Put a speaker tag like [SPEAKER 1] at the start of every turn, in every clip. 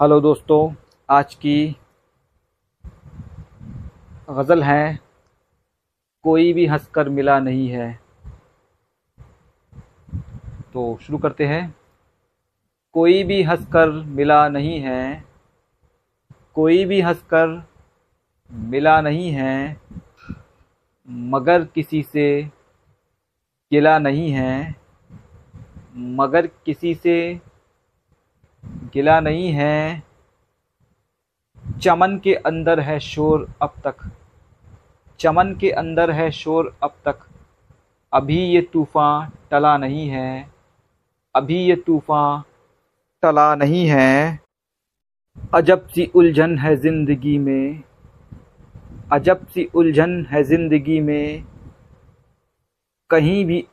[SPEAKER 1] Hello दोस्तों, आज की गज़ल है, कोई भी हंसकर मिला नहीं है। तो शुरू करते हैं। कोई भी हंसकर मिला नहीं है, कोई भी हंसकर मिला नहीं है, मगर किसी से गिला नहीं है, मगर किसी से गिला नहीं है। चमन के अंदर है शोर अब तक। चमन के अंदर है शोर अब तक। अभी ये तूफ़ान टला नहीं है। अभी ये तूफ़ान टला नहीं है। अजब सी उलझन है ज़िंदगी में। अजब सी उलझन है ज़िंदगी में। कहीं भी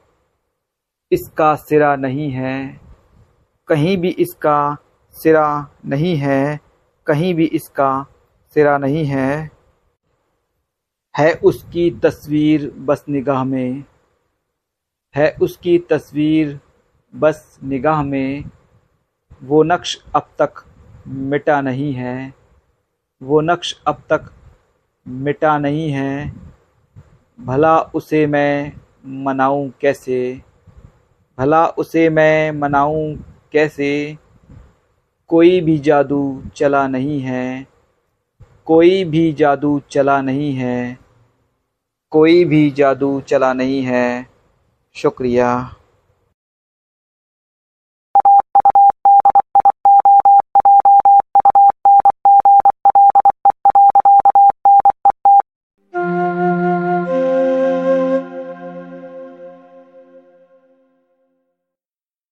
[SPEAKER 1] इसका सिरा नहीं है। कहीं भी इसका सिरा नहीं है, कहीं भी इसका सिरा नहीं है। है उसकी तस्वीर बस निगाह में। है उसकी तस्वीर बस निगाह में। वो नक्श अब तक मिटा नहीं है। वो नक्श अब तक मिटा नहीं है। भला उसे मैं मनाऊं कैसे? भला उसे मैं मनाऊं कैसे? कोई भी जादू चला नहीं है, कोई भी जादू चला नहीं है, कोई भी जादू चला नहीं है। शुक्रिया।